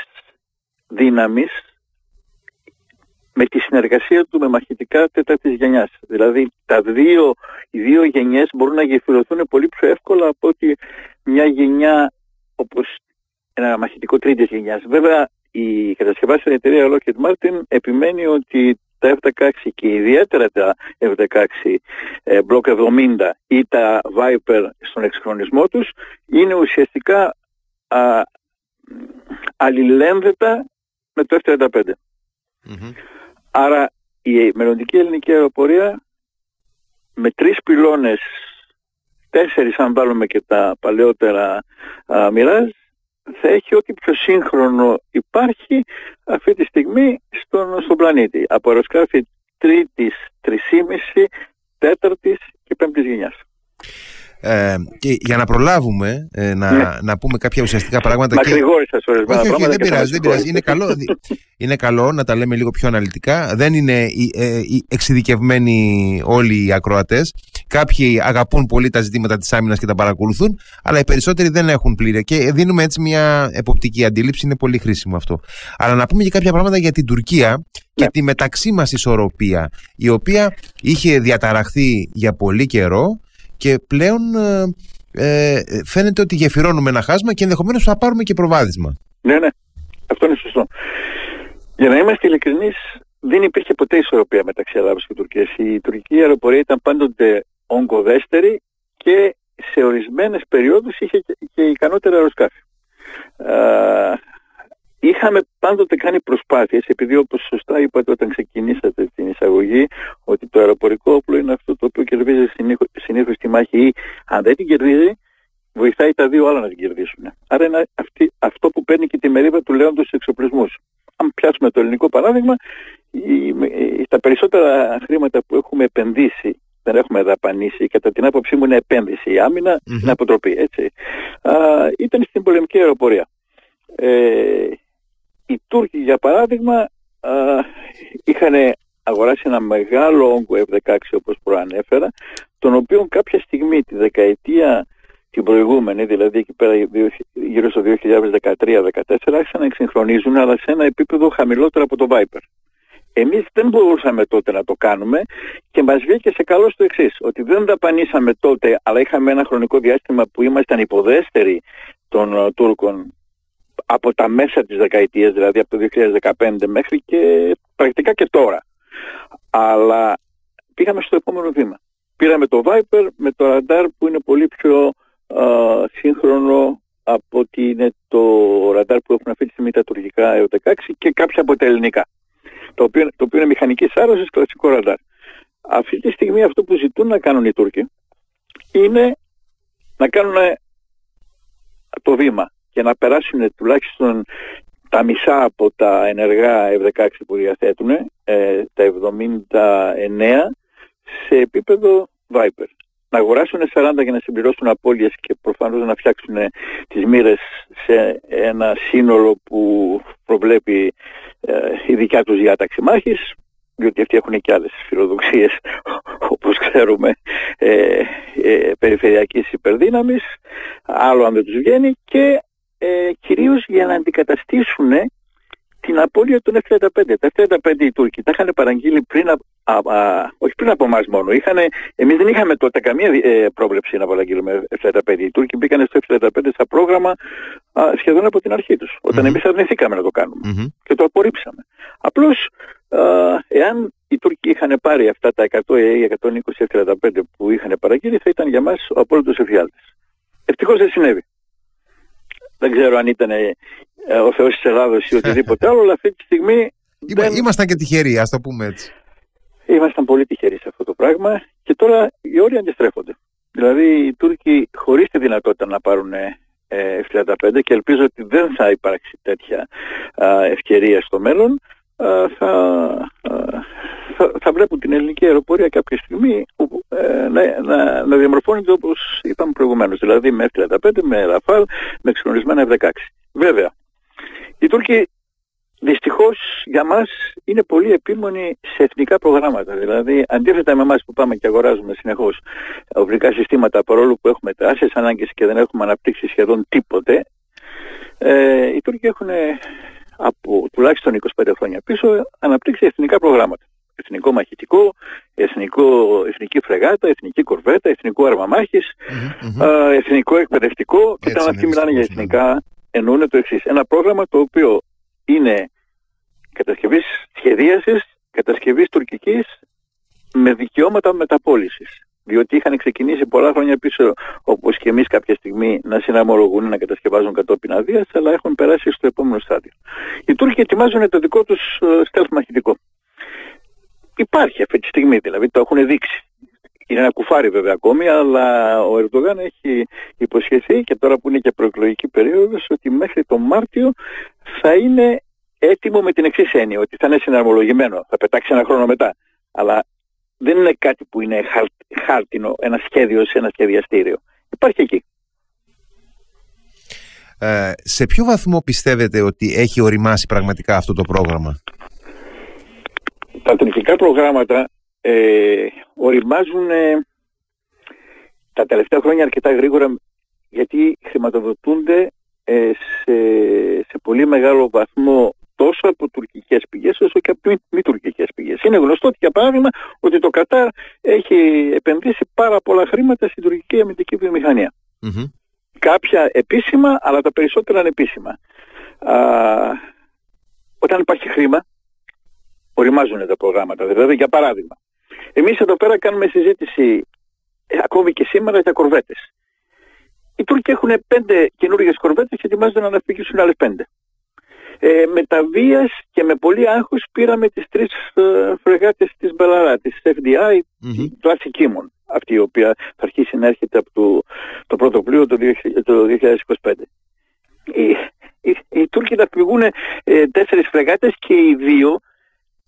δύναμης με τη συνεργασία του με μαχητικά τέταρτης γενιάς. Δηλαδή τα δύο, οι δύο γενιές μπορούν να γεφυρωθούν πολύ πιο εύκολα από ότι μια γενιά όπως ένα μαχητικό τρίτης γενιάς. Βέβαια η κατασκευάσια εταιρεία Lockheed Martin επιμένει ότι τα F-16 και ιδιαίτερα τα F-16 ε, Block 70 ή τα Viper στον εξυγχρονισμό τους είναι ουσιαστικά α, αλληλένδετα με το F-35. Άρα η μελλοντική ελληνική αεροπορία με τρεις πυλώνες, τέσσερις αν βάλουμε και τα παλαιότερα μοιράζ, θα έχει ό,τι πιο σύγχρονο υπάρχει αυτή τη στιγμή στον, στον πλανήτη. Από αεροσκάφη τρίτης, τρισήμιση, τέταρτης και πέμπτης γενιάς. Ε, και για να προλάβουμε ε, να, ναι. να πούμε κάποια ουσιαστικά πράγματα. Μα και... σε ορισμένα όχι, όχι, δεν πειράζει, δεν πειράζει. Είναι καλό, είναι καλό να τα λέμε λίγο πιο αναλυτικά. Δεν είναι ε, εξειδικευμένοι όλοι οι ακροατές. Κάποιοι αγαπούν πολύ τα ζητήματα της άμυνας και τα παρακολουθούν, αλλά οι περισσότεροι δεν έχουν πλήρη. Και δίνουμε έτσι μια εποπτική αντίληψη. Είναι πολύ χρήσιμο αυτό. Αλλά να πούμε και κάποια πράγματα για την Τουρκία και ναι. τη μεταξύ μας ισορροπία, η οποία είχε διαταραχθεί για πολύ καιρό και πλέον ε, ε, φαίνεται ότι γεφυρώνουμε ένα χάσμα και ενδεχομένως θα πάρουμε και προβάδισμα. Ναι, ναι. Αυτό είναι σωστό. Για να είμαστε ειλικρινείς, δεν υπήρχε ποτέ ισορροπία μεταξύ Ελλάδα και Τουρκίας. Η τουρκική αεροπορία ήταν πάντοτε ογκοδέστερη και σε ορισμένες περιόδους είχε και, και ικανότερα αεροσκάφη. είχαμε πάντοτε κάνει προσπάθειες, επειδή όπως σωστά είπατε όταν ξεκινήσατε την εισαγωγή, ότι το αεροπορικό όπλο είναι αυτό το οποίο κερδίζει συνήθως τη μάχη ή αν δεν την κερδίζει, βοηθάει τα δύο άλλα να την κερδίσουν. Άρα είναι αυτή, αυτό που παίρνει και τη μερίδα του λέοντος στους εξοπλισμούς. Αν πιάσουμε το ελληνικό παράδειγμα, η, τα περισσότερα χρήματα που έχουμε επενδύσει δεν έχουμε δαπανίσει, κατά την άποψή μου είναι επένδυση. Η άμυνα mm-hmm. είναι αποτροπή, έτσι. Α, ήταν στην πολεμική αεροπορία. Ε, οι Τούρκοι, για παράδειγμα, α, είχαν αγοράσει ένα μεγάλο όγκο F-16 όπως προανέφερα, τον οποίο κάποια στιγμή τη δεκαετία την προηγούμενη, δηλαδή εκεί πέρα γύρω στο 2013-2014, άρχισαν να εξυγχρονίζουν, αλλά σε ένα επίπεδο χαμηλότερο από το Viper. Εμείς δεν μπορούσαμε τότε να το κάνουμε και μας βγήκε σε καλός στο εξής ότι δεν δαπανίσαμε τότε, αλλά είχαμε ένα χρονικό διάστημα που ήμασταν υποδέστεροι των uh, Τούρκων από τα μέσα της δεκαετίας, δηλαδή από το 2015 μέχρι και πρακτικά και τώρα. Αλλά πήγαμε στο επόμενο βήμα. Πήραμε το Viper με το ραντάρ που είναι πολύ πιο uh, σύγχρονο από ότι είναι το ραντάρ που έχουν αυτή τη στιγμή τα τουρκικά ΕΟ16 και κάποια από τα ελληνικά το οποίο, το οποίο είναι μηχανικής άρρωσης κλασικό ραντάρ. Αυτή τη στιγμή αυτό που ζητούν να κάνουν οι Τούρκοι είναι να κάνουν το βήμα και να περάσουν τουλάχιστον τα μισά από τα ενεργά F-16 που διαθέτουν, ε, τα 79, σε επίπεδο Viper. Να αγοράσουν 40 για να συμπληρώσουν απώλειες και προφανώς να φτιάξουν τις μοίρες σε ένα σύνολο που προβλέπει ε, η δικιά τους διάταξη μάχης, διότι αυτοί έχουν και άλλες φιλοδοξίες, όπως ξέρουμε, ε, ε, περιφερειακής υπερδύναμης, άλλο αν δεν τους βγαίνει, και ε, κυρίως για να αντικαταστήσουν την απώλεια των F-35. Τα F-35 οι Τούρκοι τα είχαν παραγγείλει πριν α, α, όχι πριν από εμάς μόνο. Είχανε, εμείς δεν είχαμε τότε καμία ε, πρόβλεψη να παραγγείλουμε F-35. Οι Τούρκοι μπήκαν στο F-35 στα πρόγραμμα α, σχεδόν από την αρχή τους. Όταν mm-hmm. εμείς αρνηθήκαμε να το κάνουμε. Mm-hmm. Και το απορρίψαμε. Απλώς, α, εάν οι Τούρκοι είχαν πάρει αυτά τα 100 ή 120 F-35 που είχαν παραγγείλει, θα ήταν για μας ο απόλυτος εφιάλτης. Ευτυχώς δεν συνέβη. Δεν ξέρω αν ήταν ε, ο Θεός της Ελλάδος ή οτιδήποτε άλλο, αλλά αυτή τη στιγμή... δεν... Ήμασταν και τυχεροί, ας το πούμε έτσι. Ήμασταν πολύ τυχεροί σε αυτό το πράγμα και τώρα οι όροι αντιστρέφονται. Δηλαδή οι Τούρκοι χωρίς τη δυνατότητα να πάρουν F-35 και ελπίζω ότι δεν θα υπάρξει τέτοια ευκαιρία στο μέλλον θα, θα, θα, βλέπουν την ελληνική αεροπορία κάποια στιγμή ε, να, να, να διαμορφώνεται όπως είπαμε προηγουμένως, δηλαδή με F-35, με Rafale, με εξυγχρονισμένα F-16. Βέβαια, οι Τούρκοι δυστυχώς για μας είναι πολύ επίμονοι σε εθνικά προγράμματα. Δηλαδή αντίθετα με εμάς που πάμε και αγοράζουμε συνεχώς οπλικά συστήματα παρόλο που έχουμε τεράστιες ανάγκες και δεν έχουμε αναπτύξει σχεδόν τίποτε, ε, οι Τούρκοι έχουν από τουλάχιστον 25 χρόνια πίσω αναπτύξει εθνικά προγράμματα. Εθνικό μαχητικό, εθνικό, εθνική φρεγάτα, εθνική κορβέτα, εθνικό άρμα εθνικό εκπαιδευτικό. Και όταν αυτοί μιλάνε για εθνικά, εννοούν το εξής. Ένα πρόγραμμα το οποίο είναι κατασκευής σχεδίασης, κατασκευής τουρκικής με δικαιώματα μεταπόλησης. Διότι είχαν ξεκινήσει πολλά χρόνια πίσω, όπως και εμείς κάποια στιγμή, να συναμολογούν, να κατασκευάζουν κατόπιν αδείας, αλλά έχουν περάσει στο επόμενο στάδιο. Οι Τούρκοι ετοιμάζουν το δικό τους στέλφ μαχητικό. Υπάρχει αυτή τη στιγμή, δηλαδή το έχουν δείξει. Είναι ένα κουφάρι βέβαια ακόμη, αλλά ο Ερντογάν έχει υποσχεθεί και τώρα που είναι και προεκλογική περίοδος ότι μέχρι τον Μάρτιο θα είναι έτοιμο με την εξής έννοια, ότι θα είναι συναρμολογημένο, θα πετάξει ένα χρόνο μετά. Αλλά δεν είναι κάτι που είναι χάρτινο, ένα σχέδιο σε ένα σχεδιαστήριο. Υπάρχει εκεί. Ε, σε ποιο βαθμό πιστεύετε ότι έχει οριμάσει πραγματικά αυτό το πρόγραμμα; Τα τριχικά προγράμματα ε, οριμάζουν ε, τα τελευταία χρόνια αρκετά γρήγορα γιατί χρηματοδοτούνται ε, σε, σε πολύ μεγάλο βαθμό τόσο από τουρκικές πηγές όσο και από μη τουρκικές πηγές. Είναι γνωστό ότι για παράδειγμα ότι το Κατάρ έχει επενδύσει πάρα πολλά χρήματα στην τουρκική αμυντική Κάποια επίσημα αλλά τα περισσότερα ανεπίσημα. Α, όταν υπάρχει χρήμα οριμάζουν τα προγράμματα. Δηλαδή για παράδειγμα εμείς εδώ πέρα κάνουμε συζήτηση ε, ακόμη και σήμερα για κορβέτες. Οι Τούρκοι έχουν πέντε καινούργιες κορβέτες και ετοιμάζονται να αναπτύξουν άλλες πέντε. Ε, μετά βίας και με πολύ άγχος πήραμε τις τρεις ε, φρεγάτες της Μπελαρά, της FDI, mm-hmm. τη κλασική αυτή η οποία θα αρχίσει να έρχεται από το, το πρώτο πλοίο το, το 2025. Οι, οι, οι Τούρκοι θα πληγούν ε, τέσσερις φρεγάτες και οι δύο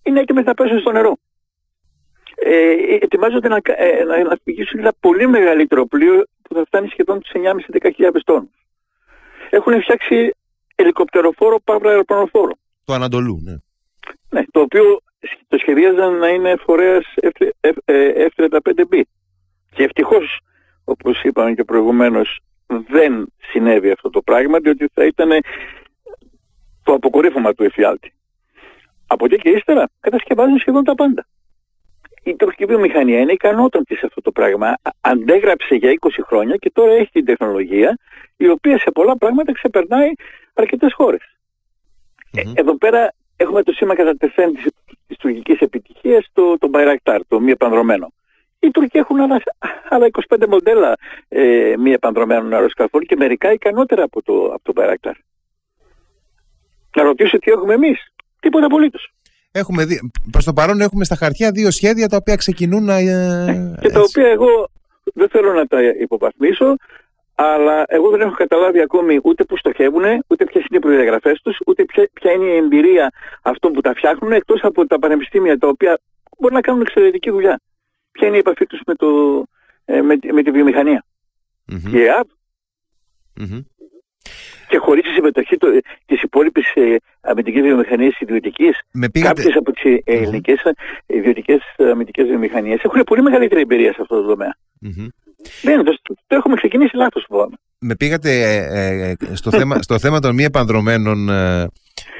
είναι έτοιμες να πέσουν στο νερό. Ε, ετοιμάζονται να, ε, να, να ένα πολύ μεγαλύτερο πλοίο που θα φτάνει σχεδόν τους 9.500-10.000 τόνους. Έχουν φτιάξει ελικοπτεροφόρο παύλα αεροπλανοφόρο. Το Ανατολού, ναι. Ναι, το οποίο το σχεδίαζαν να είναι φορέας F-35B. Και ευτυχώς, όπως είπαμε και προηγουμένως, δεν συνέβη αυτό το πράγμα, διότι θα ήταν το αποκορύφωμα του εφιάλτη. Από εκεί και ύστερα κατασκευάζουν σχεδόν τα πάντα. Η τουρκική βιομηχανία είναι ικανότατη σε αυτό το πράγμα. Αντέγραψε για 20 χρόνια και τώρα έχει την τεχνολογία η οποία σε πολλά πράγματα ξεπερνάει αρκετές εδώ πέρα έχουμε το σήμα κατά τεθέν της, της τουρκικής επιτυχίας, το, το Bayraktar, το μη επανδρομένο. Οι Τούρκοι έχουν άλλα, άλλα 25 μοντέλα ε, μη επανδρομένων αεροσκαφών και μερικά ικανότερα από το, από το Bayraktar. Να ρωτήσω τι έχουμε εμείς. Τίποτα απολύτως. Έχουμε δει, προς το παρόν έχουμε στα χαρτιά δύο σχέδια τα οποία ξεκινούν να... Ε, και τα οποία εγώ δεν θέλω να τα υποβαθμίσω αλλά εγώ δεν έχω καταλάβει ακόμη ούτε που στοχεύουν, ούτε ποιες είναι οι προδιαγραφές τους, ούτε ποια, ποια, είναι η εμπειρία αυτών που τα φτιάχνουν, εκτός από τα πανεπιστήμια τα οποία μπορεί να κάνουν εξαιρετική δουλειά. Ποια είναι η επαφή τους με, ε, με, με, τη βιομηχανία. Mm-hmm. Η ΕΑΠ. Mm-hmm. Και χωρίς τη συμμετοχή της υπόλοιπης ε, αμυντικής βιομηχανίας ιδιωτικής, πήγατε... κάποιες από τις ε, ελληνικές mm-hmm. ιδιωτικές αμυντικές βιομηχανίες έχουν πολύ μεγαλύτερη εμπειρία σε αυτό το τομέα. Mm-hmm. Δεν, το, το έχουμε ξεκινήσει λάθος φοβάμαι. Με πήγατε ε, ε, στο, θέμα, στο θέμα των μη επανδρομένων ε,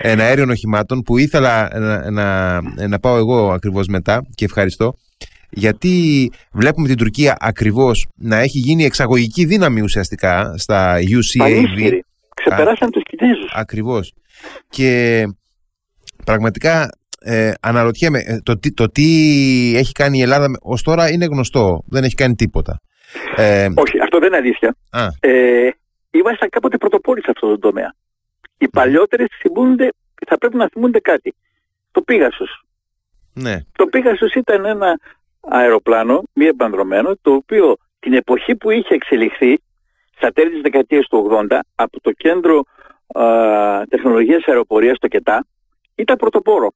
εναέριων οχημάτων που ήθελα να, να, να πάω εγώ ακριβώς μετά και ευχαριστώ γιατί βλέπουμε την Τουρκία ακριβώς να έχει γίνει εξαγωγική δύναμη ουσιαστικά στα UCAV. Ξεπεράσαν τους Κινέζους. Ακριβώς. Και πραγματικά ε, αναρωτιέμαι, το, το τι έχει κάνει η Ελλάδα ως τώρα είναι γνωστό, δεν έχει κάνει τίποτα. Ε, Όχι, αυτό δεν είναι αλήθεια. Ε, ήμασταν κάποτε πρωτοπόροι σε αυτό το τομέα. Οι παλιότερες θυμούνται, θα πρέπει να θυμούνται κάτι. Το Πίγασος. Ναι. Το Πίγασος ήταν ένα αεροπλάνο, μη επανδρομένο, το οποίο την εποχή που είχε εξελιχθεί, στα τέλη της δεκαετίας του 80, από το κέντρο α, τεχνολογίας αεροπορίας στο ΚΕΤΑ, ήταν πρωτοπόρο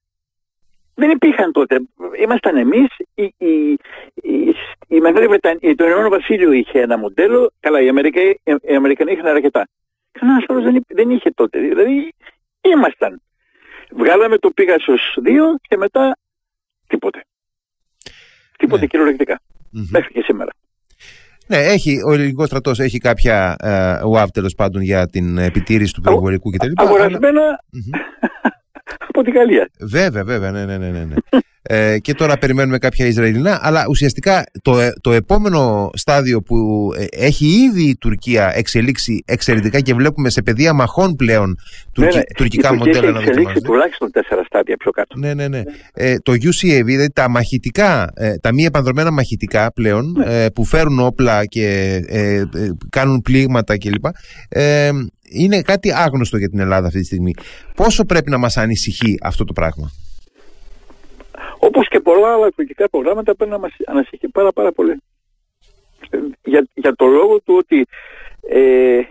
δεν υπήρχαν τότε. Ήμασταν εμείς, η, η, η, η Μεγάλη Βρετανία, το Ηνωμένο Βασίλειο είχε ένα μοντέλο, καλά οι Αμερικανοί, οι Αμερικανοί είχαν αρκετά. Κανένας άλλος δεν, δεν είχε τότε, δηλαδή ήμασταν. Βγάλαμε το Πίγασος 2 και μετά τίποτε. Τίποτε ναι. κυριολεκτικά. Mm-hmm. Μέχρι και σήμερα. Ναι, έχει, ο ελληνικός στρατός έχει κάποια ε, ΟΑΒ τέλος πάντων για την επιτήρηση του πυροβολικού κτλ. Αγορασμένα αλλά... mm-hmm από την Γαλλία. Βέβαια, βέβαια, ναι, ναι, ναι. ναι. ναι. ε, και τώρα περιμένουμε κάποια Ισραηλινά, αλλά ουσιαστικά το, ε, το επόμενο στάδιο που ε, έχει ήδη η Τουρκία εξελίξει εξαιρετικά και βλέπουμε σε πεδία μαχών πλέον ναι, ναι. τουρκικά μοντέλα να δοκιμάζονται. τουλάχιστον τέσσερα στάδια πιο κάτω. Ναι, ναι, ναι. Ε, το UCAV, δηλαδή τα μαχητικά, ε, τα μη επανδρομένα μαχητικά πλέον, ναι. ε, που φέρουν όπλα και ε, κάνουν πλήγματα κλπ είναι κάτι άγνωστο για την Ελλάδα αυτή τη στιγμή. Πόσο πρέπει να μας ανησυχεί αυτό το πράγμα; Όπως και πολλά άλλα τουρκικά προγράμματα πρέπει να μας ανησυχεί πάρα πάρα πολύ. Για, για το λόγο του ότι ε,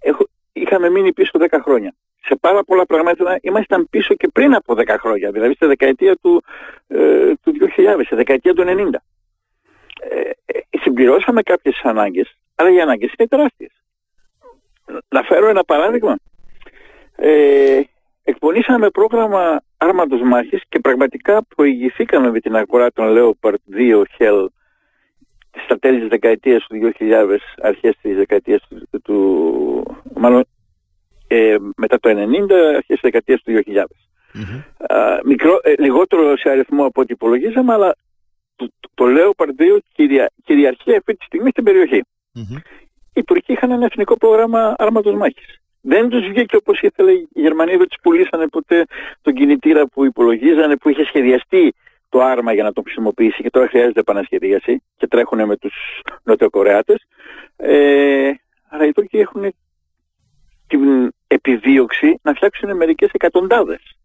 έχω, είχαμε μείνει πίσω 10 χρόνια. Σε πάρα πολλά πράγματα ήμασταν πίσω και πριν από 10 χρόνια, δηλαδή στη δεκαετία του, ε, του 2000, στη δεκαετία του 90. Ε, ε, συμπληρώσαμε κάποιες ανάγκες, αλλά οι ανάγκες είναι τεράστιες. Να φέρω ένα παράδειγμα. Ε, εκπονήσαμε πρόγραμμα άρματος μάχης και πραγματικά προηγηθήκαμε με την αγορά των Leopard 2 Hell στα τέλη της δεκαετίας του 2000, αρχές της δεκαετίας του, του μάλλον ε, μετά το 90, αρχές της δεκαετίας του 2000. Mm-hmm. μικρό, ε, λιγότερο σε αριθμό από ό,τι υπολογίζαμε, αλλά το, το Leopard 2 κυρια, κυριαρχεί αυτή τη στιγμή στην περιοχή. Mm-hmm οι Τουρκοί είχαν ένα εθνικό πρόγραμμα άρματος μάχης. Δεν τους βγήκε όπως ήθελε οι Γερμανοί, δεν τους πουλήσανε ποτέ τον κινητήρα που υπολογίζανε, που είχε σχεδιαστεί το άρμα για να το χρησιμοποιήσει και τώρα χρειάζεται επανασχεδίαση και τρέχουν με τους Νοτιοκορεάτες. Ε, αλλά οι Τούρκοι έχουν την επιδίωξη να φτιάξουν μερικές εκατοντάδες.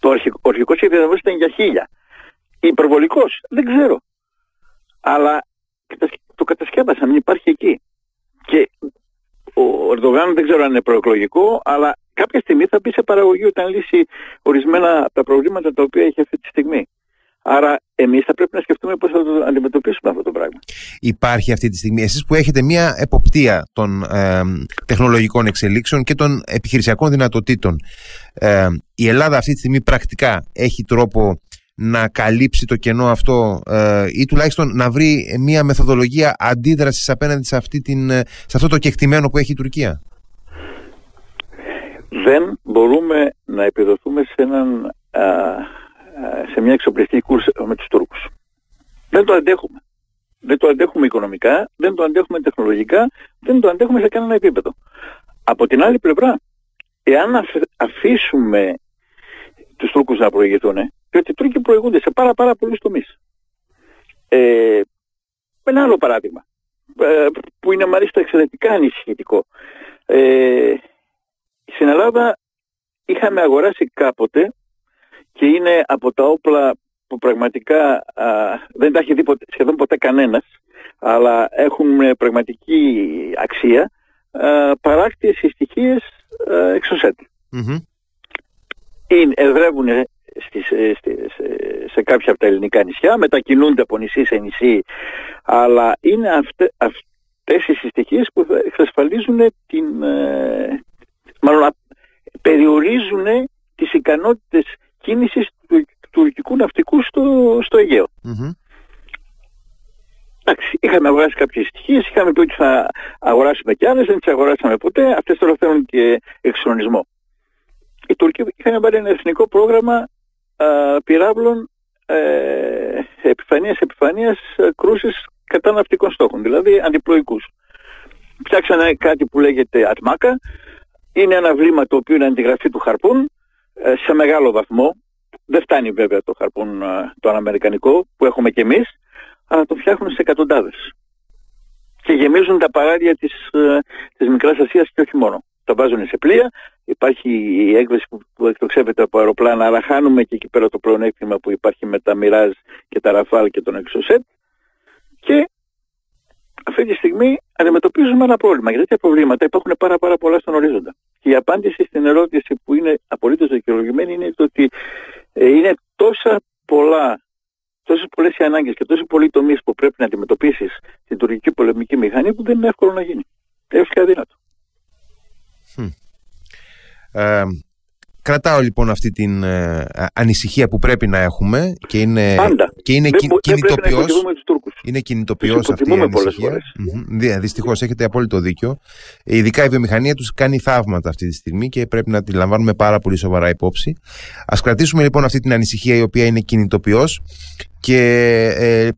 Το αρχικό, ο αρχικός σχεδιασμός ήταν για χίλια. Υπερβολικός, δεν ξέρω. Αλλά το κατασκεύασαν, υπάρχει εκεί. Και ο Ερντογάν δεν ξέρω αν είναι προεκλογικό, αλλά κάποια στιγμή θα μπει σε παραγωγή όταν λύσει ορισμένα από τα προβλήματα τα οποία έχει αυτή τη στιγμή. Άρα εμείς θα πρέπει να σκεφτούμε πώς θα το αντιμετωπίσουμε αυτό το πράγμα. Υπάρχει αυτή τη στιγμή, εσείς που έχετε μια εποπτεία των ε, τεχνολογικών εξελίξεων και των επιχειρησιακών δυνατοτήτων, ε, η Ελλάδα αυτή τη στιγμή πρακτικά έχει τρόπο να καλύψει το κενό αυτό ε, ή τουλάχιστον να βρει μια μεθοδολογία αντίδρασης απέναντι σε, αυτή την, ε, σε αυτό το κεκτημένο που έχει η Τουρκία; Δεν μπορούμε να επιδοθούμε σε, έναν, σε μια εξοπλιστική κούρσα με τους Τούρκους. Δεν το αντέχουμε. Δεν το αντέχουμε οικονομικά, δεν το αντέχουμε τεχνολογικά, δεν το αντέχουμε σε κανένα επίπεδο. Από την άλλη πλευρά, εάν αφήσουμε τους Τούρκους να προηγηθούν, διότι οι Τούρκοι προηγούνται σε πάρα πάρα πολλούς τομείς. Ε, ένα άλλο παράδειγμα, ε, που είναι μάλιστα εξαιρετικά ανησυχητικό. Ε, στην Ελλάδα είχαμε αγοράσει κάποτε και είναι από τα όπλα που πραγματικά δεν τα έχει δει σχεδόν ποτέ κανένας, αλλά έχουν πραγματική αξία, α, παράκτιες συστοιχίες εξωσέτη. Mm-hmm. εδρεύουν στις, ε, σε, σε, κάποια από τα ελληνικά νησιά, μετακινούνται από νησί σε νησί, αλλά είναι αυτε, αυτές οι συστοιχίες που θα εξασφαλίζουν την, ε, μάλλον περιορίζουν τις ικανότητες κίνησης του τουρκικού ναυτικού στο, στο Αιγαίο. Mm-hmm. Εντάξει, είχαμε αγοράσει κάποιες στοιχείες, είχαμε πει ότι θα αγοράσουμε κι άλλες, δεν τις αγοράσαμε ποτέ, αυτές τώρα θέλουν και εξονισμό. Οι Τούρκοι είχαν πάρει ένα εθνικό πρόγραμμα α, πυράβλων ε, επιφανείας επιφανείας ε, κρούσης κατά ναυτικών στόχων, δηλαδή αντιπλοϊκούς. Φτιάξανε κάτι που λέγεται ατμάκα, είναι ένα βλήμα το οποίο είναι αντιγραφή του χαρπούν ε, σε μεγάλο βαθμό. Δεν φτάνει βέβαια το χαρπούν ε, το αναμερικανικό που έχουμε κι εμείς, αλλά το φτιάχνουν σε εκατοντάδες. Και γεμίζουν τα παράδια της, της Μικράς Ασίας και όχι μόνο. Τα βάζουν σε πλοία, υπάρχει η έκβαση που, που εκτοξεύεται από αεροπλάνα, αλλά χάνουμε και εκεί πέρα το πλεονέκτημα που υπάρχει με τα Μοιράζ και τα Ραφάλ και τον Εξωσέτ. Και αυτή τη στιγμή αντιμετωπίζουμε ένα πρόβλημα. Γιατί τέτοια προβλήματα υπάρχουν πάρα, πάρα πολλά στον ορίζοντα. Και η απάντηση στην ερώτηση που είναι απολύτως δικαιολογημένη είναι το ότι ε, είναι τόσα πολλά τόσες πολλές οι ανάγκες και τόσοι πολλοί τομείς που πρέπει να αντιμετωπίσεις την τουρκική πολεμική μηχανή που δεν είναι εύκολο να γίνει. Έω και αδύνατο. Ε, κρατάω λοιπόν αυτή την ε, ανησυχία που πρέπει να έχουμε και είναι, Πάντα. Και είναι δεν, κινητοποιός, είναι κινητοποιός αυτή η ανησυχία. Mm-hmm. Δυστυχώς έχετε απόλυτο δίκιο. Ειδικά η βιομηχανία τους κάνει θαύματα αυτή τη στιγμή και πρέπει να τη λαμβάνουμε πάρα πολύ σοβαρά υπόψη. Α κρατήσουμε λοιπόν αυτή την ανησυχία η οποία είναι κινητοποιός και ε,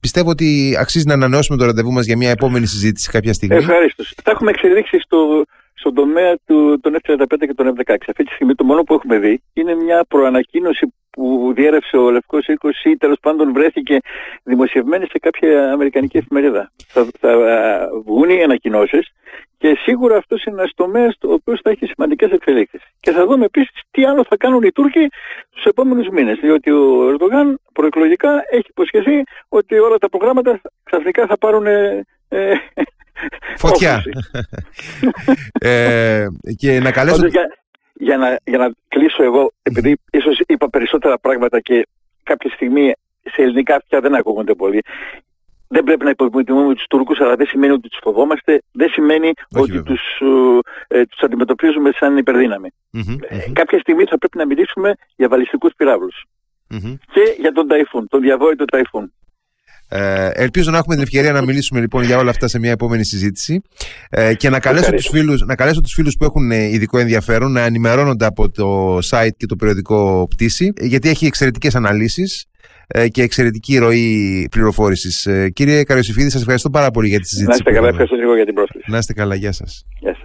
πιστεύω ότι αξίζει να ανανεώσουμε το ραντεβού μας για μια επόμενη συζήτηση κάποια στιγμή. Ευχαριστώ. Θα έχουμε εξελίξει στο, στον τομέα του, των F-35 και των F-16. Αυτή τη στιγμή το μόνο που έχουμε δει είναι μια προανακοίνωση που διέρευσε ο Λευκός Οίκος ή τέλος πάντων βρέθηκε δημοσιευμένη σε κάποια αμερικανική εφημερίδα. Θα, θα βγουν οι ανακοινώσεις και σίγουρα αυτός είναι ένας τομέας ο οποίος θα έχει σημαντικές εξελίξεις. Και θα δούμε επίσης τι άλλο θα κάνουν οι Τούρκοι του επόμενους μήνες. Διότι ο Ερντογάν προεκλογικά έχει υποσχεθεί ότι όλα τα προγράμματα ξαφνικά θα πάρουν ε, Φωτιά. ε, και να καλέσω... Για, για, να, για να κλείσω εγώ, επειδή ίσως είπα περισσότερα πράγματα και κάποια στιγμή σε ελληνικά αυτιά δεν ακούγονται πολύ. Δεν πρέπει να υποτιμούμε τους Τούρκους, αλλά δεν σημαίνει ότι τους φοβόμαστε, δεν σημαίνει ότι τους, ε, τους αντιμετωπίζουμε σαν υπερδύναμη. Ε, κάποια στιγμή θα πρέπει να μιλήσουμε για βαλιστικούς Και για τον Ταϊφούν, τον διαβόητο Ταϊφούν. Ε, ελπίζω να έχουμε την ευκαιρία να μιλήσουμε λοιπόν για όλα αυτά σε μια επόμενη συζήτηση ε, και να καλέσω, τους φίλους, να καλέσω τους φίλους που έχουν ε, ειδικό ενδιαφέρον να ενημερώνονται από το site και το περιοδικό Πτήση γιατί έχει εξαιρετικές αναλύσεις ε, και εξαιρετική ροή πληροφόρησης. Ε, κύριε Καριοσυφίδη, σας ευχαριστώ πάρα πολύ για τη συζήτηση. Να είστε καλά, ευχαριστώ λίγο για την πρόσκληση. Να είστε καλά, γεια σας. Γεια σας.